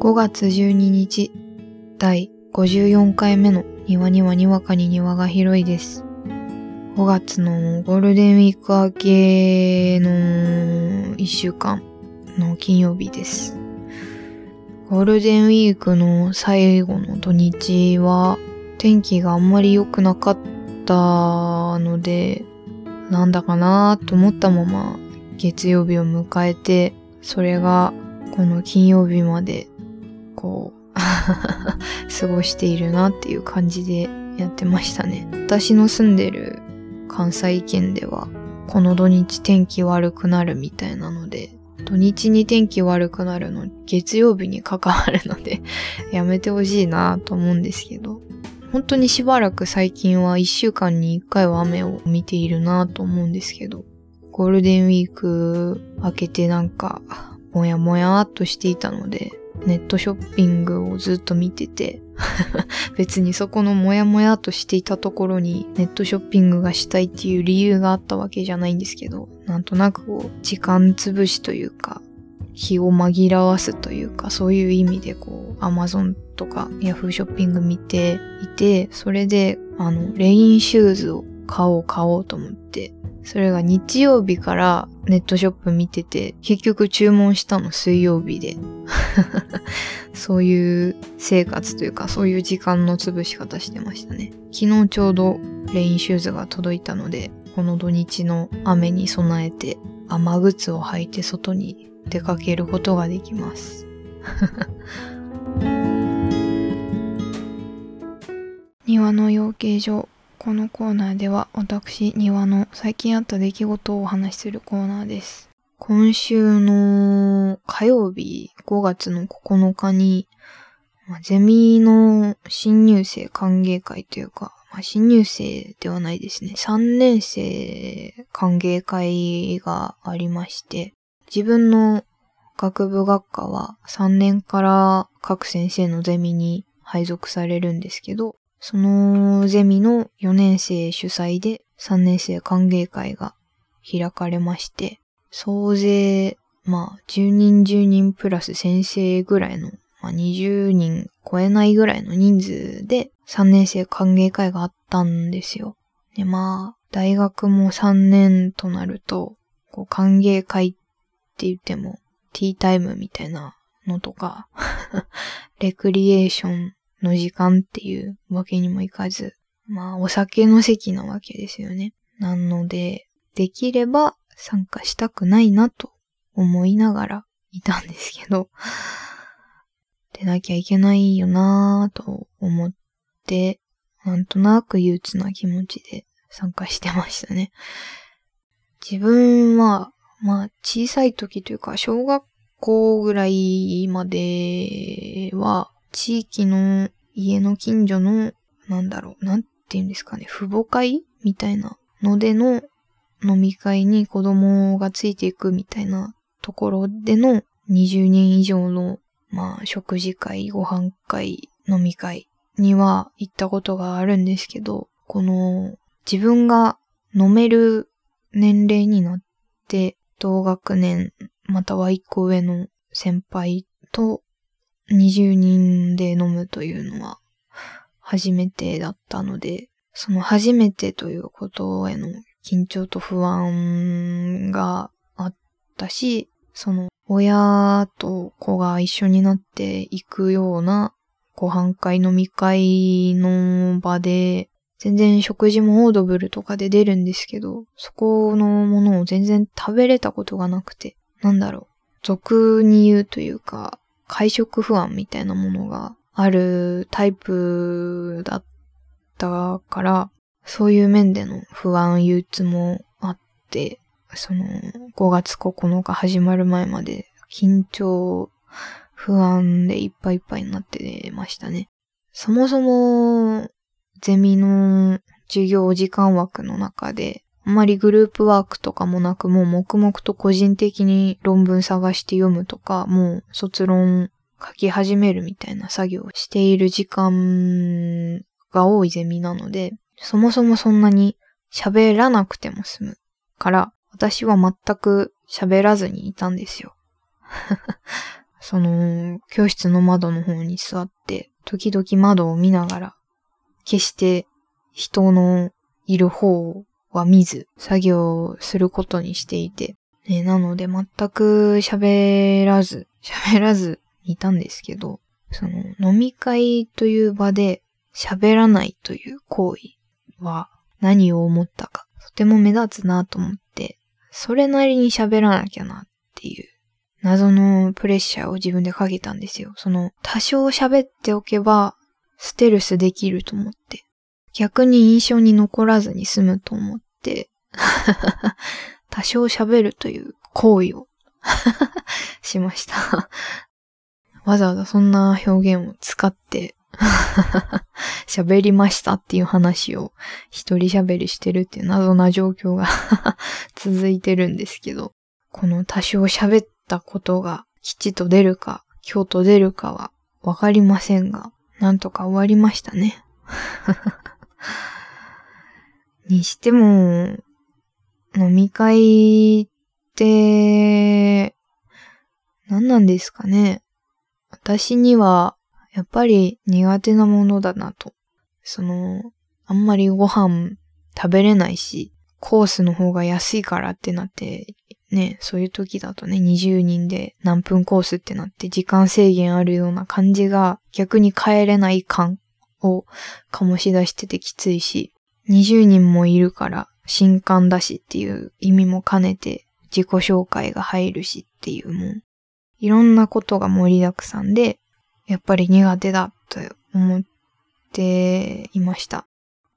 5月12日、第54回目の庭にはにわかに庭が広いです。5月のゴールデンウィーク明けの1週間の金曜日です。ゴールデンウィークの最後の土日は天気があんまり良くなかったので、なんだかなと思ったまま月曜日を迎えて、それがこの金曜日までこう 過ごしているなっていう感じでやってましたね。私の住んでる関西圏ではこの土日天気悪くなるみたいなので、土日に天気悪くなるの月曜日に関わるので やめてほしいなと思うんですけど、本当にしばらく最近は一週間に一回は雨を見ているなと思うんですけど、ゴールデンウィーク明けてなんか、もやもやっとしていたので、ネットショッピングをずっと見てて、別にそこのモヤモヤとしていたところにネットショッピングがしたいっていう理由があったわけじゃないんですけど、なんとなくこう、時間潰しというか、気を紛らわすというか、そういう意味でこう、アマゾンとかヤフーショッピング見ていて、それで、あの、レインシューズを買おう買おうと思って、それが日曜日からネットショップ見てて、結局注文したの水曜日で。そういう生活というか、そういう時間の潰し方してましたね。昨日ちょうどレインシューズが届いたので、この土日の雨に備えて雨靴を履いて外に出かけることができます。庭の養鶏場このコーナーでは私庭の最近あった出来事をお話しするコーナーです。今週の火曜日5月の9日に、まゼミの新入生歓迎会というか、まあ、新入生ではないですね。3年生歓迎会がありまして、自分の学部学科は3年から各先生のゼミに配属されるんですけど、そのゼミの4年生主催で3年生歓迎会が開かれまして、総勢、まあ、10人10人プラス先生ぐらいの、まあ、20人超えないぐらいの人数で3年生歓迎会があったんですよ。で、まあ、大学も3年となると、こう、歓迎会って言っても、ティータイムみたいなのとか、レクリエーションの時間っていうわけにもいかず、まあ、お酒の席なわけですよね。なので、できれば参加したくないなと思いながらいたんですけど、出なきゃいけないよなぁと思って、なんとなく憂鬱な気持ちで参加してましたね。自分は、まあ、小さい時というか、小学校ぐらいまでは、地域の家の近所の、なんだろう、なんて言うんですかね、父母会みたいなのでの飲み会に子供がついていくみたいなところでの20人以上の、まあ、食事会、ご飯会、飲み会には行ったことがあるんですけど、この自分が飲める年齢になって、同学年、または一個上の先輩と20人で飲むというのは初めてだったので、その初めてということへの緊張と不安があったし、その親と子が一緒になっていくようなご飯会飲み会の場で、全然食事もオードブルとかで出るんですけど、そこのものを全然食べれたことがなくて、なんだろう、俗に言うというか、会食不安みたいなものがあるタイプだったから、そういう面での不安、憂鬱もあって、その5月9日始まる前まで緊張、不安でいっぱいいっぱいになってましたね。そもそもゼミの授業時間枠の中で、あんまりグループワークとかもなく、もう黙々と個人的に論文探して読むとか、もう卒論書き始めるみたいな作業をしている時間が多いゼミなので、そもそもそんなに喋らなくても済むから、私は全く喋らずにいたんですよ。その、教室の窓の方に座って、時々窓を見ながら、決して人のいる方をは見ず、作業することにしていて、ね、なので全く喋らず、喋らずいたんですけど、その飲み会という場で喋らないという行為は何を思ったか、とても目立つなと思って、それなりに喋らなきゃなっていう謎のプレッシャーを自分でかけたんですよ。その多少喋っておけばステルスできると思って、逆に印象に残らずに済むと思って、多少喋るという行為を しましたわざわざそんな表現を使って 喋りましたっていう話を一人喋りしてるっていう謎な状況が続いてるんですけど、この多少喋ったことが吉と出るか、今日と出るかはわかりませんが、なんとか終わりましたね。にしても、飲み会って、何なんですかね。私にはやっぱり苦手なものだなと。その、あんまりご飯食べれないし、コースの方が安いからってなって、ね、そういう時だとね、20人で何分コースってなって時間制限あるような感じが逆に帰れない感を醸し出しててきついし、20人もいるから新刊だしっていう意味も兼ねて自己紹介が入るしっていうもん。いろんなことが盛りだくさんで、やっぱり苦手だと思っていました。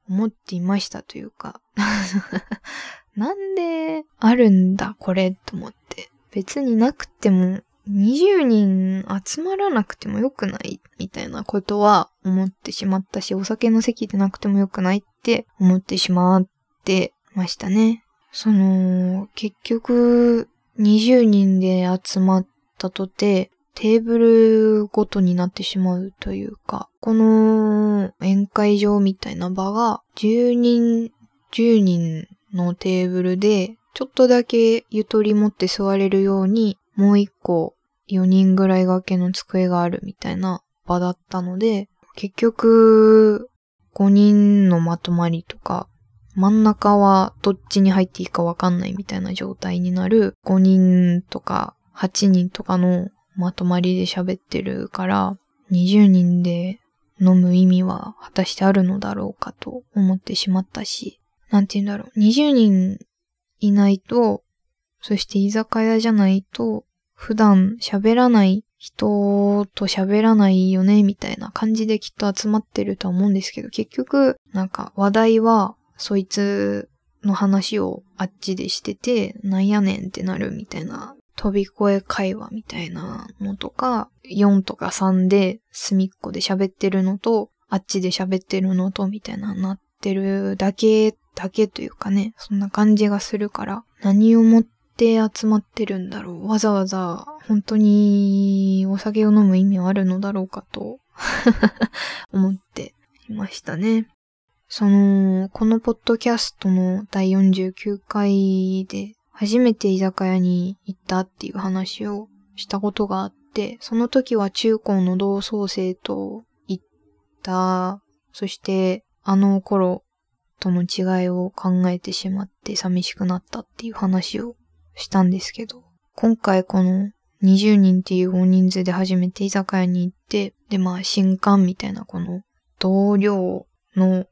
思っていましたというか なんであるんだこれと思って。別になくても20人集まらなくてもよくないみたいなことは思ってしまったし、お酒の席でなくてもよくないって思ってしまってましたね。その、結局20人で集まったとて、テーブルごとになってしまうというか、この宴会場みたいな場が10人、10人のテーブルでちょっとだけゆとり持って座れるようにもう一個4人ぐらい掛けの机があるみたいな場だったので、結局5人のまとまりとか真ん中はどっちに入っていいかわかんないみたいな状態になる5人とか8人とかのまとまりで喋ってるから、20人で飲む意味は果たしてあるのだろうかと思ってしまったし、なんて言うんだろう。20人いないと、そして居酒屋じゃないと、普段喋らない人と喋らないよね、みたいな感じできっと集まってるとは思うんですけど、結局、なんか話題は、そいつの話をあっちでしてて、なんやねんってなるみたいな飛び越え会話みたいなのとか、4とか3で隅っこで喋ってるのと、あっちで喋ってるのとみたいななってるだけ、だけというかね、そんな感じがするから、何をもって集まってるんだろう。わざわざ本当にお酒を飲む意味はあるのだろうかと 思っていましたね。その、このポッドキャストの第49回で初めて居酒屋に行ったっていう話をしたことがあって、その時は中高の同窓生と行った、そしてあの頃との違いを考えてしまって寂しくなったっていう話をしたんですけど、今回この20人っていう大人数で初めて居酒屋に行って、でまあ新刊みたいなこの同僚の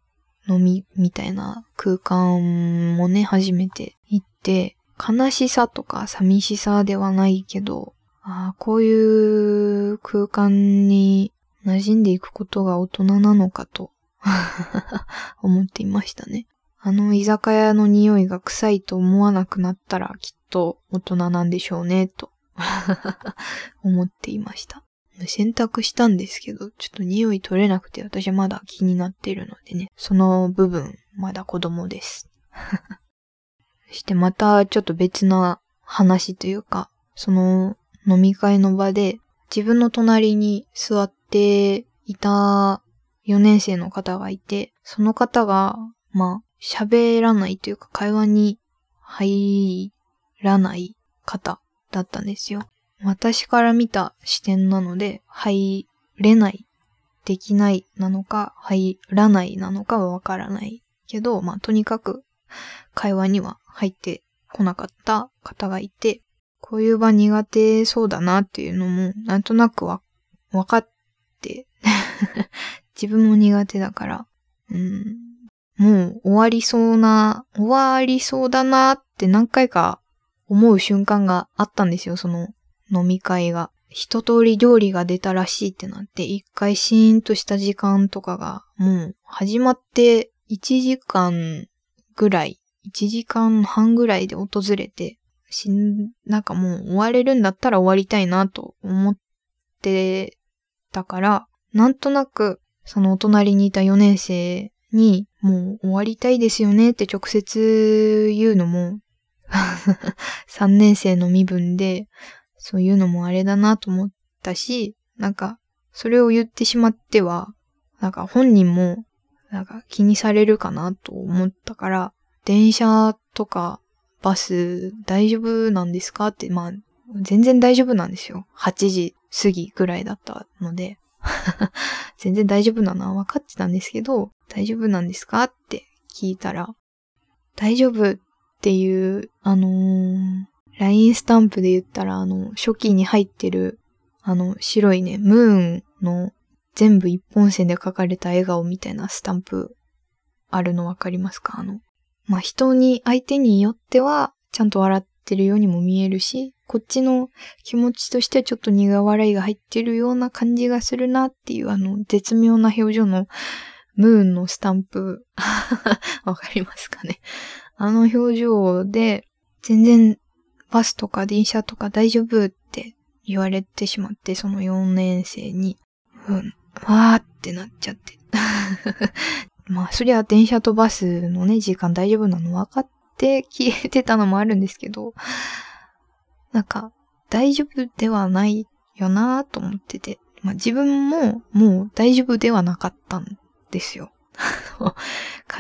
飲みみたいな空間もね、初めて行って、悲しさとか寂しさではないけど、ああ、こういう空間に馴染んでいくことが大人なのかと 思っていましたね。あの居酒屋の匂いが臭いと思わなくなったらきっと大人なんでしょうね、と 思っていました。洗濯したんですけど、ちょっと匂い取れなくて私はまだ気になっているのでね、その部分まだ子供です。そ してまたちょっと別な話というか、その飲み会の場で自分の隣に座っていた4年生の方がいて、その方が、まあ、喋らないというか会話に入らない方だったんですよ。私から見た視点なので、入れない、できないなのか、入らないなのかはわからないけど、まあ、とにかく会話には入ってこなかった方がいて、こういう場苦手そうだなっていうのも、なんとなくわ、わかって 自分も苦手だから、うん、もう終わりそうな、終わりそうだなって何回か思う瞬間があったんですよ、その飲み会が。一通り料理が出たらしいってなって、一回シーンとした時間とかが、もう始まって1時間ぐらい、1時間半ぐらいで訪れて、しん、なんかもう終われるんだったら終わりたいなと思ってたから、なんとなくそのお隣にいた4年生に、もう終わりたいですよねって直接言うのも 3年生の身分で、そういうのもあれだなと思ったし、なんか、それを言ってしまっては、なんか本人も、なんか気にされるかなと思ったから、電車とかバス大丈夫なんですか？って、まあ、全然大丈夫なんですよ。8時過ぎぐらいだったので。全然大丈夫なのは分かってたんですけど、大丈夫なんですか？って聞いたら、大丈夫っっていう、あのー、LINE スタンプで言ったら、あの、初期に入ってる、あの、白いね、ムーンの全部一本線で描かれた笑顔みたいなスタンプあるのわかりますか？あの、まあ、人に、相手によっては、ちゃんと笑ってるようにも見えるし、こっちの気持ちとしてはちょっと苦笑いが入ってるような感じがするなっていうあの絶妙な表情のムーンのスタンプ わかりますかね？あの表情で全然バスとか電車とか大丈夫って言われてしまって、その4年生に、うん、わーってなっちゃって。まあ、そりゃ電車とバスのね、時間大丈夫なの分かって消えてたのもあるんですけど、なんか、大丈夫ではないよなと思ってて、まあ自分ももう大丈夫ではなかったんですよ。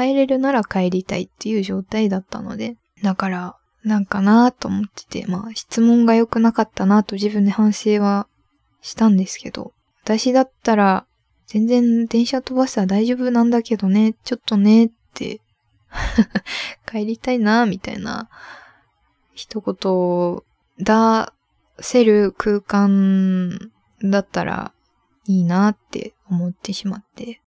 帰れるなら帰りたいっていう状態だったので、だからなんかなと思ってて、まあ質問が良くなかったなと自分で反省はしたんですけど、私だったら全然電車飛ばすは大丈夫なんだけどね、ちょっとねって 帰りたいなみたいな一言出せる空間だったらいいなって思ってしまって、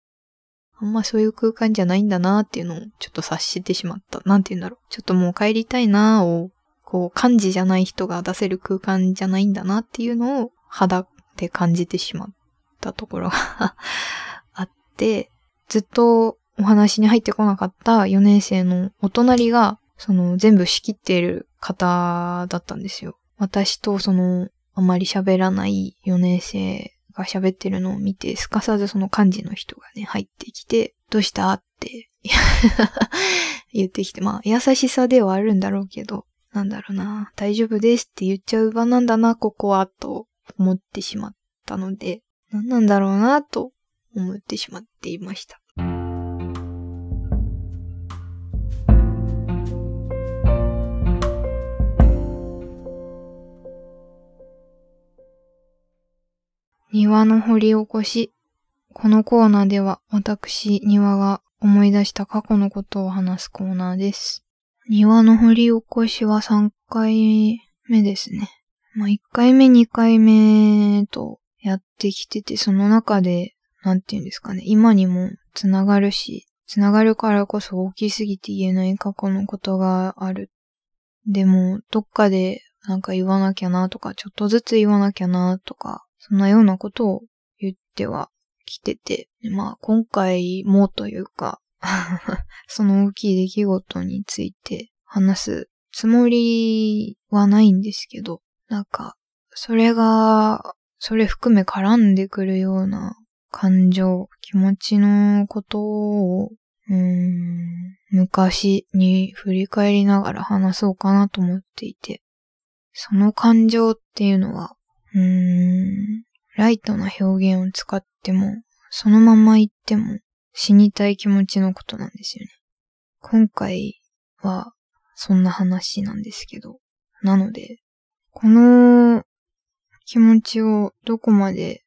あんまそういう空間じゃないんだなっていうのをちょっと察してしまった。なんて言うんだろう。ちょっともう帰りたいなを、こう、漢字じゃない人が出せる空間じゃないんだなっていうのを肌で感じてしまったところがあって、ずっとお話に入ってこなかった4年生のお隣が、その全部仕切っている方だったんですよ。私とその、あまり喋らない4年生が喋ってるのを見て、すかさずその幹事の人がね、入ってきて、どうしたって 言ってきて、まあ、優しさではあるんだろうけど、なんだろうな、大丈夫ですって言っちゃう場なんだな、ここは、と思ってしまったので、何なんだろうな、と思ってしまっていました。庭の掘り起こし。このコーナーでは私、庭が思い出した過去のことを話すコーナーです。庭の掘り起こしは3回目ですね。まあ、1回目、2回目とやってきてて、その中で、なんて言うんですかね、今にもつながるし、つながるからこそ大きすぎて言えない過去のことがある。でも、どっかでなんか言わなきゃなとか、ちょっとずつ言わなきゃなとか、そんなようなことを言ってはきてて、まあ今回もというか その大きい出来事について話すつもりはないんですけど、なんか、それが、それ含め絡んでくるような感情、気持ちのことを、うん、昔に振り返りながら話そうかなと思っていて、その感情っていうのは、うーん、ライトな表現を使っても、そのまま言っても死にたい気持ちのことなんですよね。今回はそんな話なんですけど、なので、この気持ちをどこまで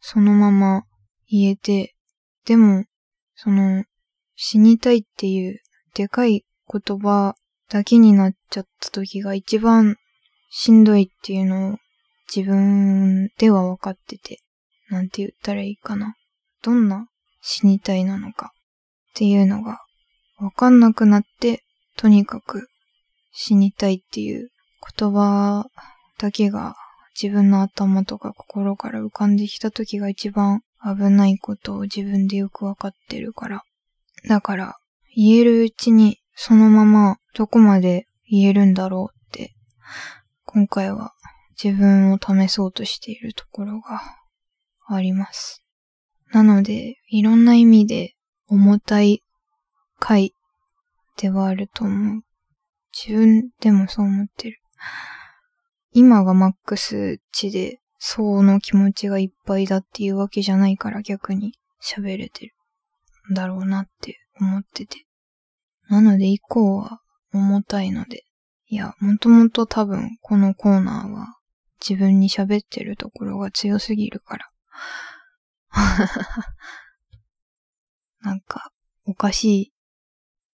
そのまま言えて、でも、その、死にたいっていうでかい言葉だけになっちゃった時が一番しんどいっていうのを自分では分かってて、なんて言ったらいいかな。どんな死にたいなのかっていうのが分かんなくなって、とにかく死にたいっていう言葉だけが自分の頭とか心から浮かんできた時が一番危ないことを自分でよくわかってるから。だから、言えるうちにそのままどこまで言えるんだろうって、今回は自分を試そうとしているところがあります。なので、いろんな意味で重たい回ではあると思う。自分でもそう思ってる。今がマックス値で、その気持ちがいっぱいだっていうわけじゃないから逆に喋れてる。んだろうなって思ってて。なので以降は重たいので。いや、もともと多分このコーナーは自分に喋ってるところが強すぎるから。なんか、おかしい、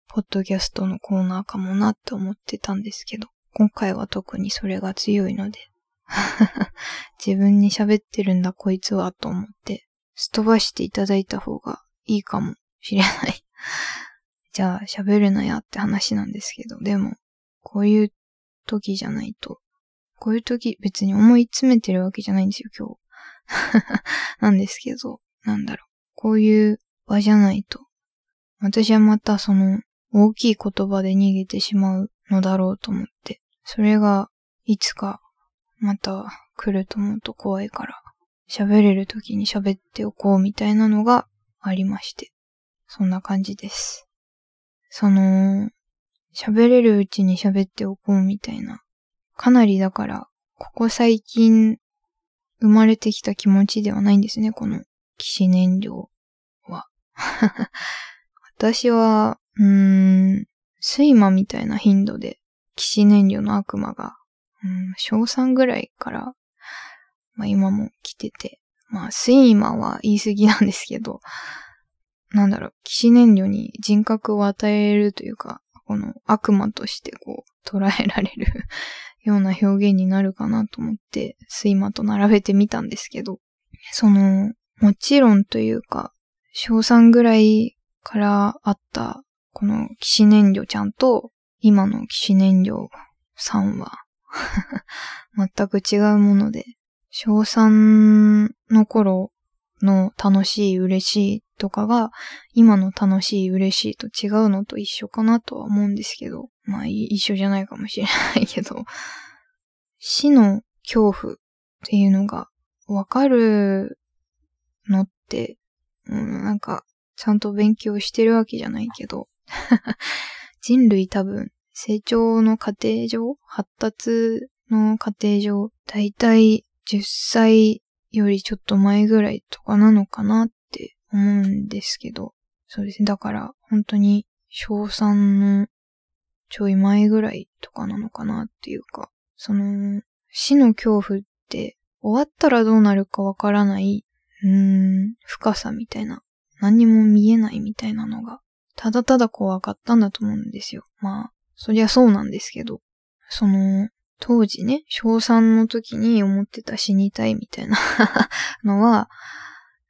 ポッドキャストのコーナーかもなって思ってたんですけど、今回は特にそれが強いので、自分に喋ってるんだこいつはと思って、すっ飛ばしていただいた方がいいかもしれない じゃあ喋るなやって話なんですけど、でも、こういう時じゃないと、こういう時別に思い詰めてるわけじゃないんですよ、今日。なんですけど、なんだろう。こういう場じゃないと、私はまたその大きい言葉で逃げてしまうのだろうと思って、それがいつかまた来ると思うと怖いから、喋れる時に喋っておこうみたいなのがありまして、そんな感じです。その、喋れるうちに喋っておこうみたいな、かなりだから、ここ最近生まれてきた気持ちではないんですね、この騎士燃料は。私は、うーん、睡魔みたいな頻度で騎士燃料の悪魔が、うん、小3ぐらいから、まあ今も来てて、まあ睡魔は言い過ぎなんですけど、なんだろう、騎士燃料に人格を与えるというか、この悪魔としてこう捉えられるような表現になるかなと思って、睡魔と並べてみたんですけど、その、もちろんというか、小3ぐらいからあった、この騎士燃料ちゃんと、今の騎士燃料さんは 全く違うもので、小3の頃の楽しい嬉しいとかが、今の楽しい嬉しいと違うのと一緒かなとは思うんですけど、まあ一緒じゃないかもしれないけど、死の恐怖っていうのがわかるのって、うん、なんか、ちゃんと勉強してるわけじゃないけど、人類多分、成長の過程上、発達の過程上、だいたい10歳よりちょっと前ぐらいとかなのかなっ思うんですけど、そうですね。だから、本当に、小3のちょい前ぐらいとかなのかなっていうか、その、死の恐怖って終わったらどうなるかわからない、うーん、深さみたいな、何にも見えないみたいなのが、ただただ怖かったんだと思うんですよ。まあ、そりゃそうなんですけど、その、当時ね、小3の時に思ってた死にたいみたいな のは、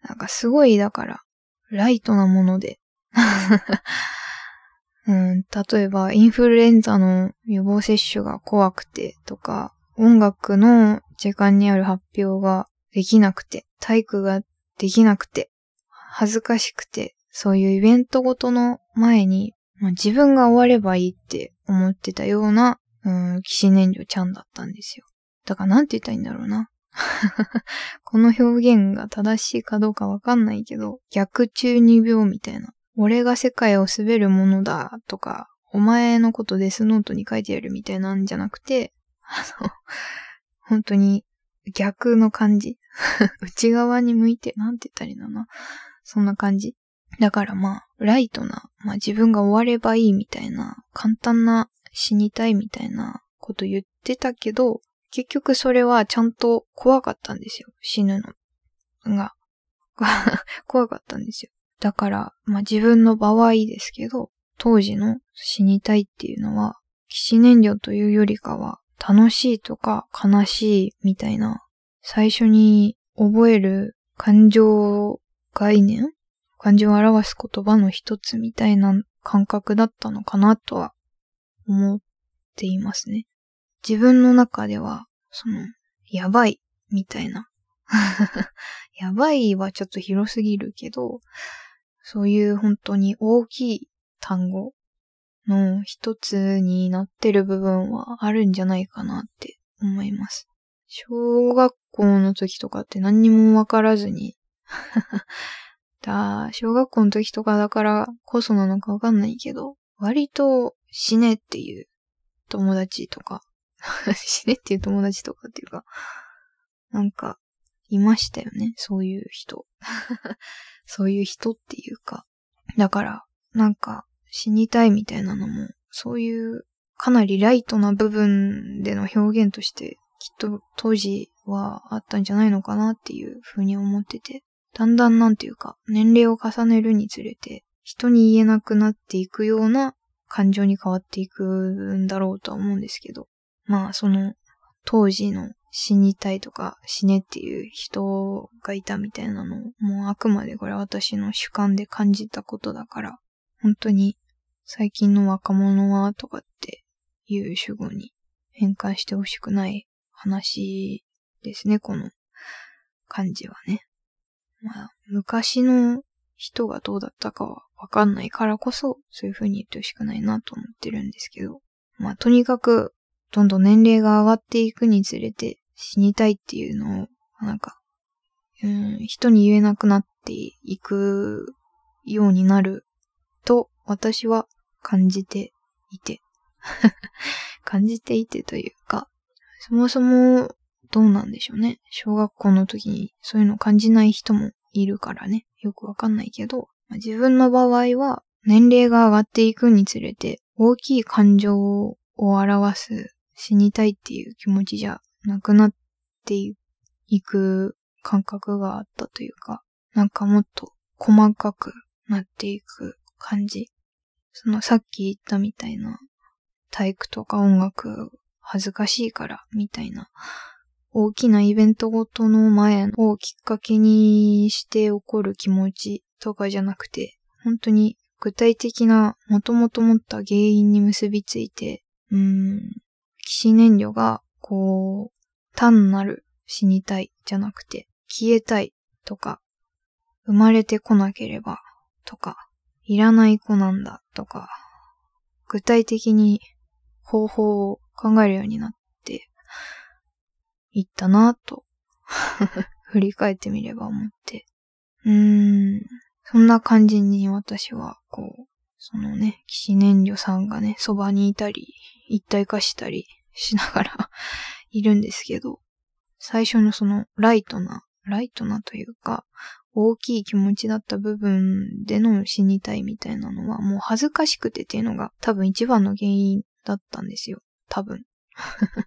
なんかすごい、だから、ライトなもので うん、例えば、インフルエンザの予防接種が怖くてとか、音楽の時間にある発表ができなくて、体育ができなくて、恥ずかしくて、そういうイベントごとの前に、まあ、自分が終わればいいって思ってたような、うん、騎士燃料ちゃんだったんですよ。だからなんて言ったらいいんだろうな。この表現が正しいかどうかわかんないけど、逆中二病みたいな。俺が世界を滑るものだとか、お前のことデスノートに書いてやるみたいなんじゃなくて、あの、本当に逆の感じ。内側に向いて、なんて言ったらいいんだな。そんな感じ。だからまあ、ライトな、まあ自分が終わればいいみたいな、簡単な死にたいみたいなこと言ってたけど、結局それはちゃんと怖かったんですよ。死ぬのが。怖かったんですよ。だから、まあ自分の場合ですけど、当時の死にたいっていうのは、騎士燃料というよりかは、楽しいとか悲しいみたいな、最初に覚える感情概念感情を表す言葉の一つみたいな感覚だったのかなとは思っていますね。自分の中では、その、やばいみたいな。やばいはちょっと広すぎるけど、そういう本当に大きい単語の一つになってる部分はあるんじゃないかなって思います。小学校の時とかって何にもわからずに だ、小学校の時とかだからこそなのかわかんないけど、割と死ねっていう友達とか 死ねっていう友達とかっていうか、なんか、いましたよね。そういう人。そういう人っていうか。だから、なんか、死にたいみたいなのも、そういうかなりライトな部分での表現として、きっと当時はあったんじゃないのかなっていうふうに思ってて、だんだんなんていうか、年齢を重ねるにつれて、人に言えなくなっていくような感情に変わっていくんだろうとは思うんですけど、まあその当時の死にたいとか死ねっていう人がいたみたいなのもうあくまでこれ私の主観で感じたことだから、本当に最近の若者はとかっていう主語に変換してほしくない話ですね、この感じはね。まあ、昔の人がどうだったかはわかんないからこそ、そういう風に言ってほしくないなと思ってるんですけど。まあ、とにかく、どんどん年齢が上がっていくにつれて死にたいっていうのを、なんか、うん、人に言えなくなっていくようになると、私は感じていて。感じていてというか、そもそもどうなんでしょうね。小学校の時にそういうの感じない人もいるからね。よくわかんないけど、自分の場合は年齢が上がっていくにつれて大きい感情を表す死にたいっていう気持ちじゃなくなっていく感覚があったというか、なんかもっと細かくなっていく感じ。そのさっき言ったみたいな体育とか音楽恥ずかしいからみたいな大きなイベントごとの前をきっかけにして起こる気持ちとかじゃなくて、本当に具体的な元々持った原因に結びついて、うん、騎士燃料が、こう、単なる死にたいじゃなくて、消えたいとか、生まれてこなければとか、いらない子なんだとか、具体的に方法を考えるようになって、行ったなぁと 振り返ってみれば思って。うーん。そんな感じに私は、こう、そのね、騎士燃料さんがね、そばにいたり、一体化したりしながら いるんですけど、最初のそのライトな、ライトなというか、大きい気持ちだった部分での死にたいみたいなのは、もう恥ずかしくてっていうのが多分一番の原因だったんですよ。多分。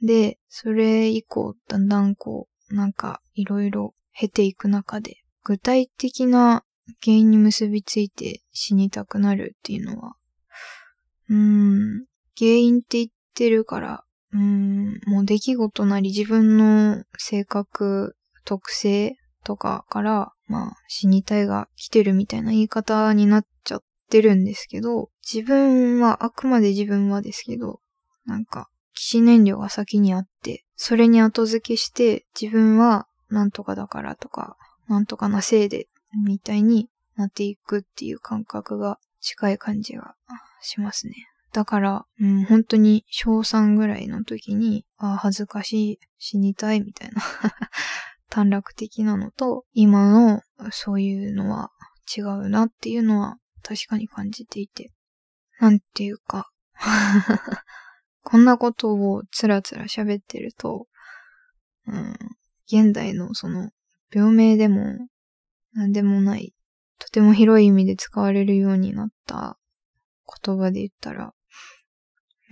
で、それ以降、だんだんこう、なんか、いろいろ経ていく中で、具体的な原因に結びついて死にたくなるっていうのは、うーん、原因って言ってるから、うん、もう出来事なり自分の性格、特性とかから、まあ、死にたいが来てるみたいな言い方になっちゃってるんですけど、自分は、あくまで自分はですけど、なんか、騎士燃料が先にあって、それに後付けして自分はなんとかだからとか、なんとかなせいで、みたいになっていくっていう感覚が近い感じがしますね。だから、うん、本当に小3ぐらいの時に、あ恥ずかしい、死にたいみたいな 短絡的なのと、今のそういうのは違うなっていうのは確かに感じていて。なんていうか こんなことをつらつら喋ってると、うん、現代のその病名でも何でもない、とても広い意味で使われるようになった言葉で言ったら、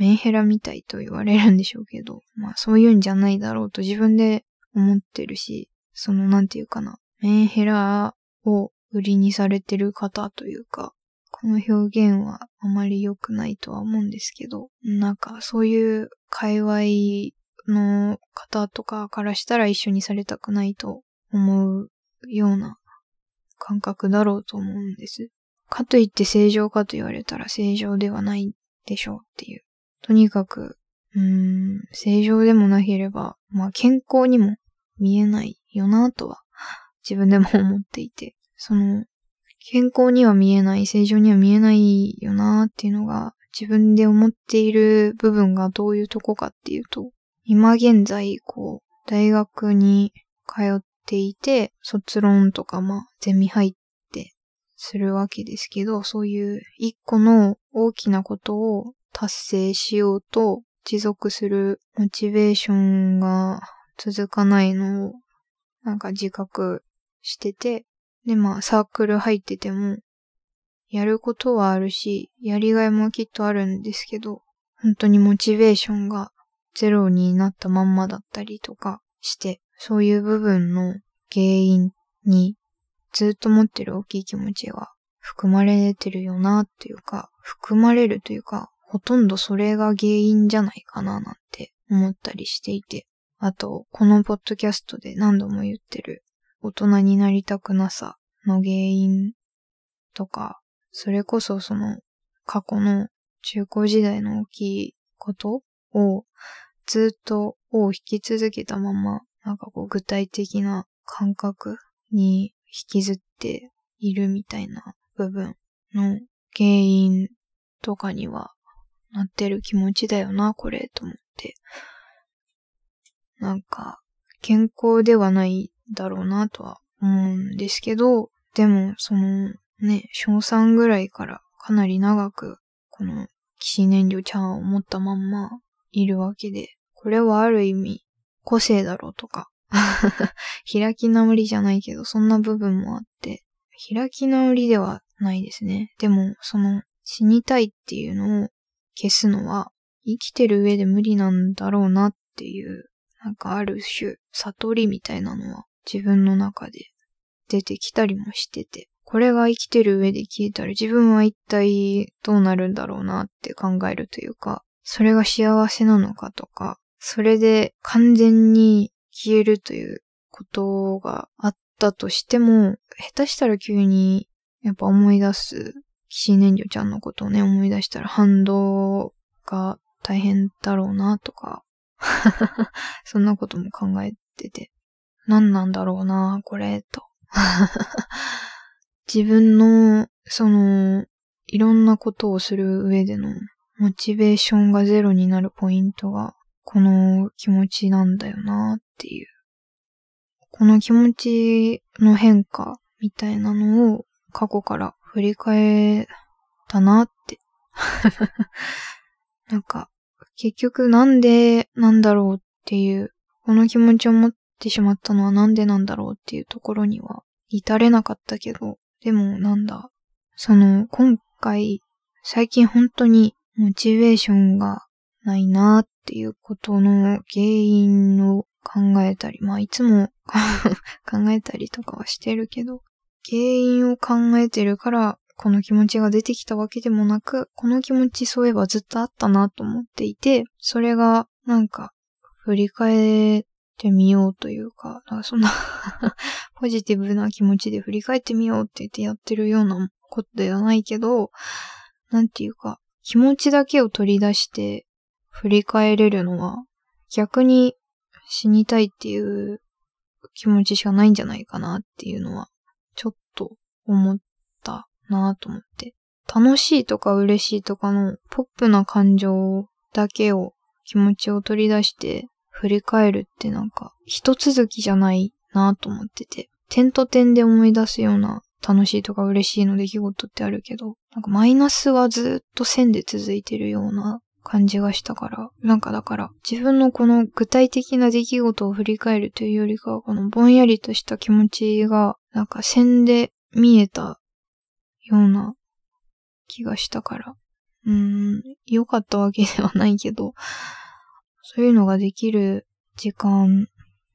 メンヘラみたいと言われるんでしょうけど、まあそういうんじゃないだろうと自分で思ってるし、そのなんていうかな、メンヘラを売りにされてる方というか、この表現はあまり良くないとは思うんですけど、なんかそういう界隈の方とかからしたら一緒にされたくないと思うような感覚だろうと思うんです。かといって正常かと言われたら正常ではないでしょうっていう。とにかく、うん、正常でもなければ、まあ健康にも見えないよなとは自分でも思っていて、その、健康には見えない、正常には見えないよなっていうのが自分で思っている部分がどういうとこかっていうと、今現在、こう、大学に通っていて、卒論とか、まあ、ゼミ入ってするわけですけど、そういう一個の大きなことを達成しようと持続するモチベーションが続かないのをなんか自覚してて、でまあサークル入っててもやることはあるし、やりがいもきっとあるんですけど、本当にモチベーションがゼロになったまんまだったりとかして、そういう部分の原因にずっと持ってる大きい気持ちが含まれてるよなっていうか、含まれるというか、ほとんどそれが原因じゃないかななんて思ったりしていて。あと、このポッドキャストで何度も言ってる大人になりたくなさの原因とか、それこそその過去の中高時代の大きいことをずっとを引き続けたまま、なんかこう具体的な感覚に引きずっているみたいな部分の原因とかにはなってる気持ちだよな、これ、と思って。なんか、健康ではないだろうなとは思うんですけど、でも、その、ね、小3ぐらいからかなり長く、この、騎士燃料ちゃんを持ったまんまいるわけで、これはある意味、個性だろうとか、開き直りじゃないけど、そんな部分もあって、開き直りではないですね。でも、その、死にたいっていうのを消すのは、生きてる上で無理なんだろうなっていう、なんかある種、悟りみたいなのは自分の中で出てきたりもしてて、これが生きてる上で消えたら自分は一体どうなるんだろうなって考えるというか、それが幸せなのかとか、それで完全に消えるということがあったとしても、下手したら急にやっぱ思い出す、騎士燃料ちゃんのことをね、思い出したら反動が大変だろうなとか、そんなことも考えてて、何なんだろうな、これ、と。自分の、その、いろんなことをする上でのモチベーションがゼロになるポイントが、この気持ちなんだよなっていう。この気持ちの変化みたいなのを過去から振り返ったなって。なんか、結局なんでなんだろうっていう、この気持ちを持ってしまったのはなんでなんだろうっていうところには至れなかったけど、でもなんだ、その今回、最近本当にモチベーションがないなっていうことの原因を考えたり、まあいつも 考えたりとかはしてるけど、原因を考えてるからこの気持ちが出てきたわけでもなく、この気持ちそういえばずっとあったなと思っていて、それがなんか振り返ってみようというか、かそんな ポジティブな気持ちで振り返ってみようって言ってやってるようなことではないけど、なんていうか、気持ちだけを取り出して振り返れるのは逆に死にたいっていう気持ちしかないんじゃないかなっていうのはと思ったなと思って。楽しいとか嬉しいとかのポップな感情だけを気持ちを取り出して振り返るってなんか一続きじゃないなと思ってて。点と点で思い出すような楽しいとか嬉しいの出来事ってあるけど、なんかマイナスはずっと線で続いてるような感じがしたから、なんかだから自分のこの具体的な出来事を振り返るというよりかは、このぼんやりとした気持ちがなんか線で見えたような気がしたから、うーん、良かったわけではないけど、そういうのができる時間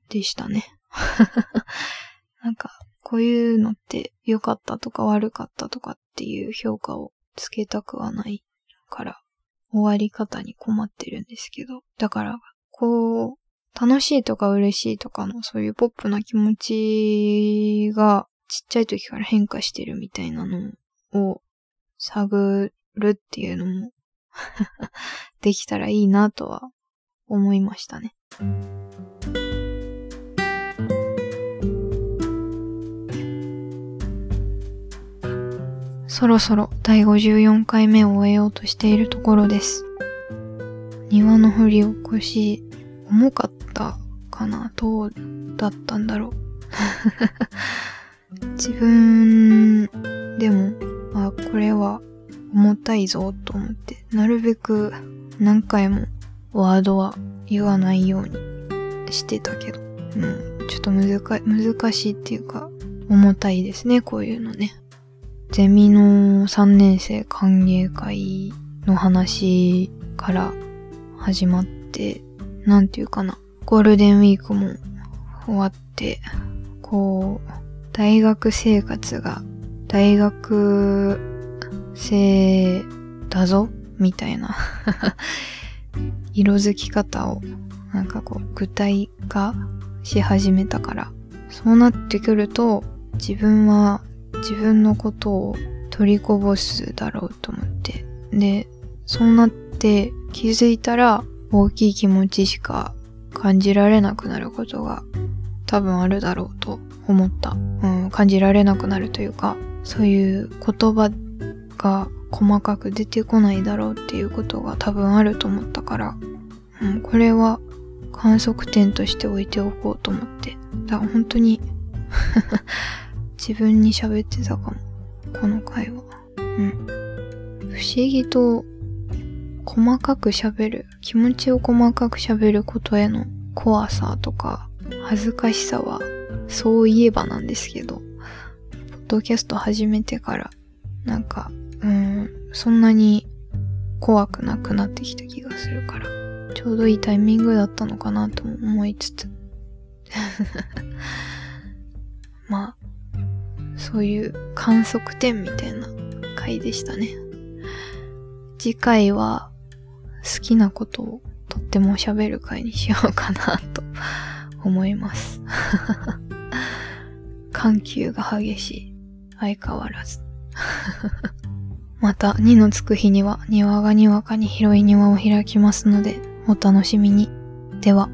でしたね。なんか、こういうのって良かったとか悪かったとかっていう評価をつけたくはないから、終わり方に困ってるんですけど、だから、こう、楽しいとか嬉しいとかのそういうポップな気持ちがちっちゃい時から変化してるみたいなのを探るっていうのも できたらいいなとは思いましたね。そろそろ第54回目を終えようとしているところです。庭の振り起こし、重かったかな？どうだったんだろう？自分でも、あ、これは重たいぞと思って、なるべく何回もワードは言わないようにしてたけど、うん、ちょっと難難しいっていうか、重たいですね、こういうのね。ゼミの3年生歓迎会の話から始まって、なんていうかな、ゴールデンウィークも終わって、こう、大学生活が大学生だぞ？みたいな。色づき方をなんかこう具体化し始めたから。そうなってくると自分は自分のことを取りこぼすだろうと思ってでそうなって気づいたら大きい気持ちしか感じられなくなることが多分あるだろうと思った。うん、感じられなくなるというか、そういう言葉が細かく出てこないだろうっていうことが多分あると思ったから、うん、これは観測点として置いておこうと思って。だから本当に自分に喋ってたかも。この回は。うん。不思議と細かく喋る、気持ちを細かく喋ることへの怖さとか恥ずかしさはそういえばなんですけど、ポッドキャスト始めてから、なんか、うん、そんなに怖くなくなってきた気がするから、ちょうどいいタイミングだったのかなと思いつつ。まあ、そういう観測点みたいな回でしたね。次回は好きなことをとっても喋る回にしようかなと思います。緩急が激しい。相変わらず。また、2のつく日には庭がにわかに広い庭を開きますので、お楽しみに。では。